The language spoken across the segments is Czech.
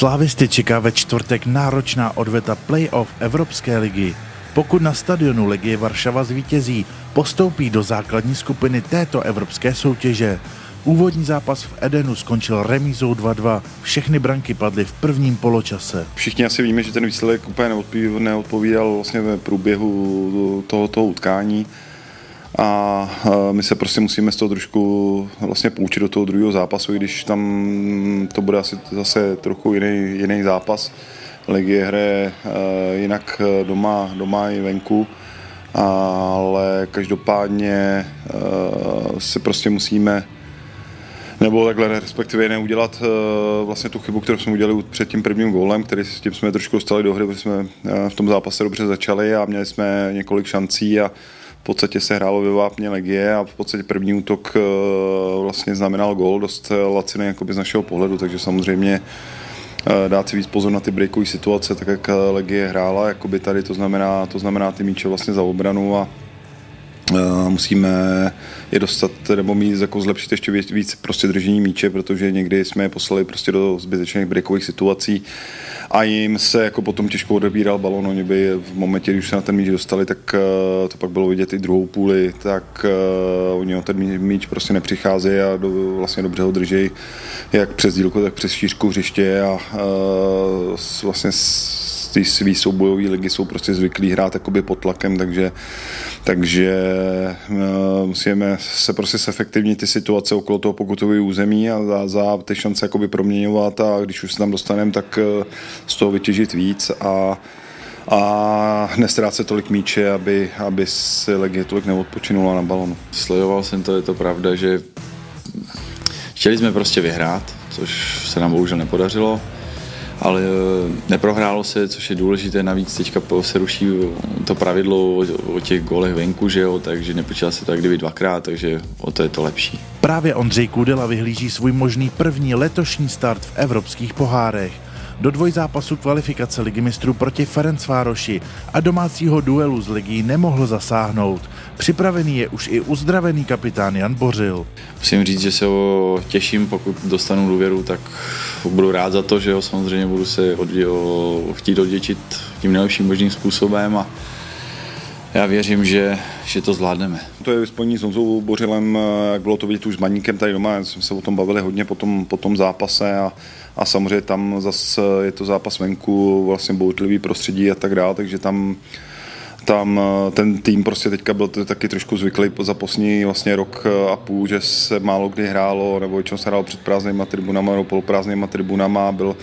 Slávisty čeká ve čtvrtek náročná odveta playoff Evropské ligy. Pokud na stadionu Legie Varšava zvítězí, postoupí do základní skupiny této evropské soutěže. Úvodní zápas v Edenu skončil remízou 2-2. Všechny branky padly v prvním poločase. Všichni asi víme, že ten výsledek úplně neodpovídal vlastně průběhu tohoto utkání a my se prostě musíme z toho trošku vlastně poučit do toho druhého zápasu, i když tam to bude asi zase trochu jiný, jiný zápas. Legie hraje e, jinak doma, doma i venku, ale každopádně e, si prostě musíme nebo takhle respektive neudělat e, vlastně tu chybu, kterou jsme udělali před tím prvním gólem, který s tím jsme trošku dostali do hry, protože jsme v tom zápase dobře začali a měli jsme několik šancí a v podstatě se hrálo ve vápně Legie a v podstatě první útok eh, vlastně znamenal gol, dost laciný jakoby z našeho pohledu, takže samozřejmě eh, dát si víc pozor na ty breakové situace, tak jak Legie hrála, jakoby tady to znamená, to znamená ty míče vlastně za obranu a eh, musíme je dostat nebo mít jako zlepšit ještě víc, víc prostě držení míče, protože někdy jsme je poslali prostě do zbytečných breakových situací a jim se jako potom těžko odebíral balon, oni by v momentě, když se na ten míč dostali, tak uh, to pak bylo vidět i druhou půli, tak uh, oni o ten míč prostě nepřicházejí a do, vlastně dobře ho drží jak přes dílku, tak přes šířku hřiště. A uh, vlastně ty svý soubojové ligy jsou prostě zvyklí hrát jakoby pod tlakem, takže, takže uh, musíme se prostě sefektivnit ty situace okolo toho pokutového území a za, za ty šance jakoby proměňovat a když už se tam dostaneme, tak uh, z toho vytěžit víc a a nestrácet tolik míče, aby, aby si Legie tolik neodpočinula na balonu. Sledoval jsem to, je to pravda, že chtěli jsme prostě vyhrát, což se nám bohužel nepodařilo ale eh, neprohrálo se, což je důležité, navíc teďka se ruší to pravidlo o, těch golech venku, že jo, takže nepočítá se to jak kdyby dvakrát, takže o to je to lepší. Právě Ondřej Kudela vyhlíží svůj možný první letošní start v evropských pohárech do dvojzápasu kvalifikace ligy mistrů proti Ferencvároši a domácího duelu z ligí nemohl zasáhnout. Připravený je už i uzdravený kapitán Jan Bořil. Musím říct, že se ho těším, pokud dostanu důvěru, tak budu rád za to, že ho samozřejmě budu se od, chtít odděčit tím nejlepším možným způsobem a já věřím, že, že to zvládneme. To je spojení s Honzou Bořilem, jak bylo to vidět už s Maníkem tady doma, jsme se o tom bavili hodně po tom, po tom zápase a, a samozřejmě tam zase je to zápas venku, vlastně boutlivý prostředí a tak dále, takže tam tam ten tým prostě teďka byl taky trošku zvyklý za poslední vlastně rok a půl, že se málo kdy hrálo, nebo většinou se hrálo před prázdnýma tribunama nebo poloprázdnýma tribunama, byl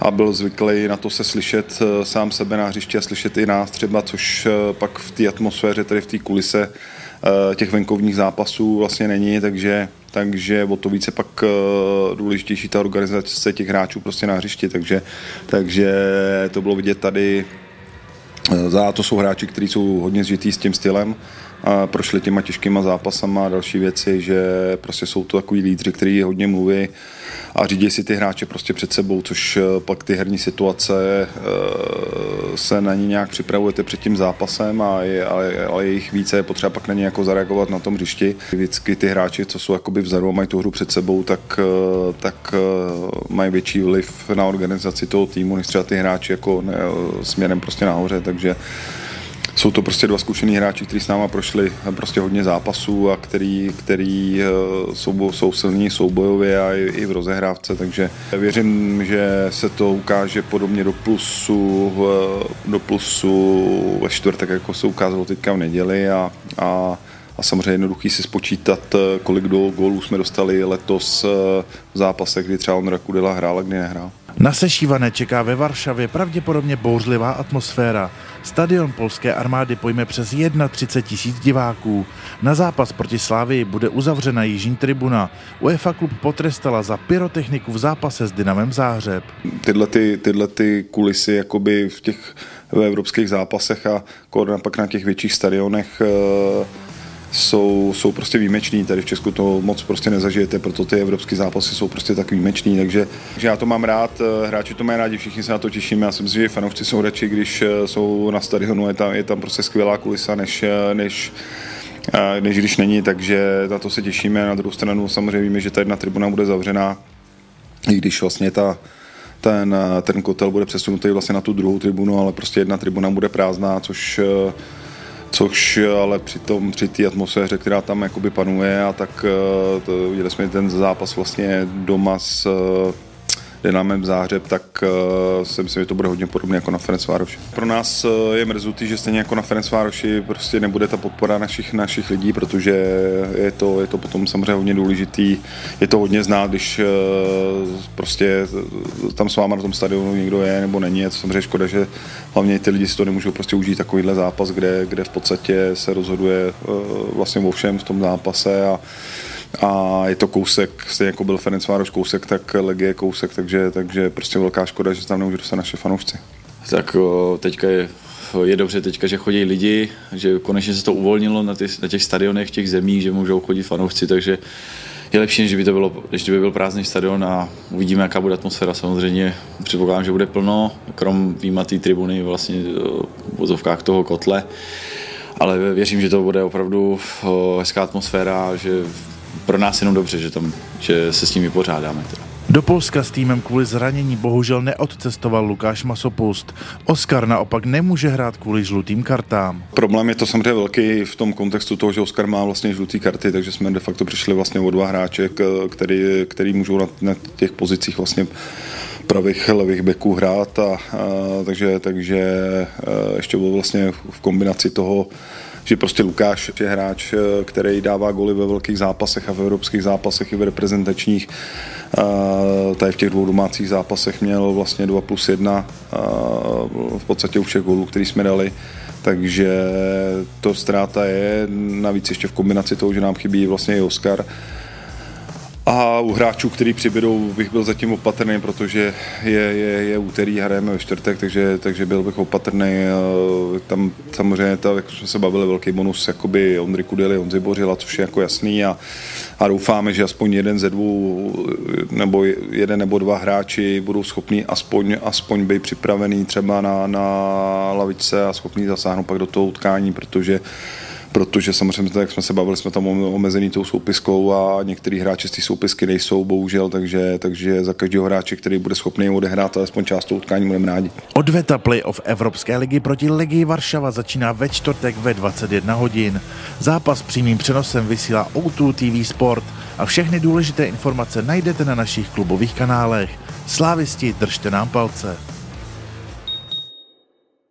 a byl zvyklý na to se slyšet eh, sám sebe na hřišti a slyšet i nás třeba, což eh, pak v té atmosféře, tedy v té kulise eh, těch venkovních zápasů vlastně není, takže, takže o to více pak důležitější ta organizace těch hráčů prostě na hřišti, takže, takže to bylo vidět tady za to jsou hráči, kteří jsou hodně zžitý s tím stylem, a prošli těma těžkýma zápasama a další věci, že prostě jsou to takový lídři, kteří hodně mluví a řídí si ty hráče prostě před sebou, což eh, pak ty herní situace eh, se na ní nějak připravujete před tím zápasem, a je, ale, ale jejich více je potřeba pak na ně jako zareagovat na tom hřišti. Vždycky ty hráči, co jsou jakoby vzadu a mají tu hru před sebou, tak, eh, tak mají větší vliv na organizaci toho týmu, než třeba ty hráči jako ne, směrem prostě nahoře, takže jsou to prostě dva zkušený hráči, kteří s náma prošli prostě hodně zápasů a který, který eh, jsou, jsou silní soubojově a i, i v rozehrávce, takže věřím, že se to ukáže podobně do plusu, do plusu ve čtvrtek, jako se ukázalo teďka v neděli a, a a samozřejmě jednoduchý si spočítat, eh, kolik gólů jsme dostali letos eh, v zápasech, kdy třeba Ondra Kudela hrál a kdy nehrál. Na sešívané čeká ve Varšavě pravděpodobně bouřlivá atmosféra. Stadion polské armády pojme přes 31 tisíc diváků. Na zápas proti Slávii bude uzavřena jižní tribuna. UEFA klub potrestala za pyrotechniku v zápase s Dynamem Záhřeb. Tyhle, ty, tyhle ty kulisy jakoby v těch v evropských zápasech a pak na těch větších stadionech uh, jsou, jsou prostě výjimeční. Tady v Česku to moc prostě nezažijete, proto ty evropské zápasy jsou prostě tak výjimeční. Takže, takže já to mám rád, eh, hráči to mají rádi, všichni se na to těšíme. Já si myslím, že fanoušci jsou radši, když eh, jsou na stadionu, je tam, je tam prostě skvělá kulisa, než, eh, než než když není, takže na to se těšíme. Na druhou stranu samozřejmě víme, že ta jedna tribuna bude zavřená, i když vlastně ta ten, ten kotel bude přesunutý vlastně na tu druhou tribunu, ale prostě jedna tribuna bude prázdná, což což ale při tom, při té atmosféře, která tam jakoby panuje a tak to, viděli jsme ten zápas vlastně doma s Dynamem Záhřeb, tak uh, si myslím, že to bude hodně podobné jako na Ferencvároši. Pro nás uh, je mrzutý, že stejně jako na Ferencvároši prostě nebude ta podpora našich, našich lidí, protože je to, je to potom samozřejmě hodně důležitý. Je to hodně znát, když uh, prostě tam s váma na tom stadionu někdo je nebo není. Je to samozřejmě škoda, že hlavně ty lidi si to nemůžou prostě užít takovýhle zápas, kde, kde v podstatě se rozhoduje vlastně o všem v tom zápase a a je to kousek, stejně jako byl Ferencvároš kousek, tak Legie kousek, takže, takže prostě velká škoda, že tam nemůžu dostat naše fanoušci. Tak teďka je je dobře teďka, že chodí lidi, že konečně se to uvolnilo na, ty, na těch stadionech těch zemí, že můžou chodit fanoušci, takže je lepší, než by to bylo, než by byl prázdný stadion a uvidíme, jaká bude atmosféra. Samozřejmě předpokládám, že bude plno, krom výjimatý tribuny vlastně v vozovkách toho kotle, ale věřím, že to bude opravdu hezká atmosféra, že pro nás jenom dobře, že, tam, že se s tím vypořádáme. Teda. Do Polska s týmem kvůli zranění bohužel neodcestoval Lukáš Masopust. Oskar naopak nemůže hrát kvůli žlutým kartám. Problém je to samozřejmě velký v tom kontextu toho, že Oskar má vlastně žluté karty, takže jsme de facto přišli vlastně o dva hráče, který, který můžou na, na těch pozicích vlastně pravých levých beků hrát a, a takže, takže a ještě bylo vlastně v kombinaci toho že prostě Lukáš je hráč, eh, který dává goly ve velkých zápasech a v evropských zápasech i v reprezentačních. Tady v těch dvou domácích zápasech měl vlastně 2 plus 1 v podstatě u všech gólů, který jsme dali. Takže to ztráta je, navíc ještě v kombinaci toho, že nám chybí vlastně i Oscar, a u hráčů, který přibydou, bych byl zatím opatrný, protože je, je, je úterý, hrajeme ve čtvrtek, takže, takže byl bych opatrný. Tam samozřejmě, ta, jak jsme se bavili, velký bonus jakoby Ondry Kudely, Honzi Bořila, což je jako jasný a, a doufáme, že aspoň jeden ze dvou, nebo jeden nebo dva hráči budou schopní aspoň, aspoň být připravený třeba na, na lavičce a schopní zasáhnout pak do toho utkání, protože protože samozřejmě, jak jsme se bavili, jsme tam omezený tou soupiskou a některý hráči z té soupisky nejsou, bohužel, takže, takže za každého hráče, který bude schopný odehrát alespoň část toho utkání, budeme rádi. Odveta playoff Evropské ligy proti Legii Varšava začíná ve čtvrtek ve 21 hodin. Zápas přímým přenosem vysílá O2 TV Sport a všechny důležité informace najdete na našich klubových kanálech. Slávisti, držte nám palce.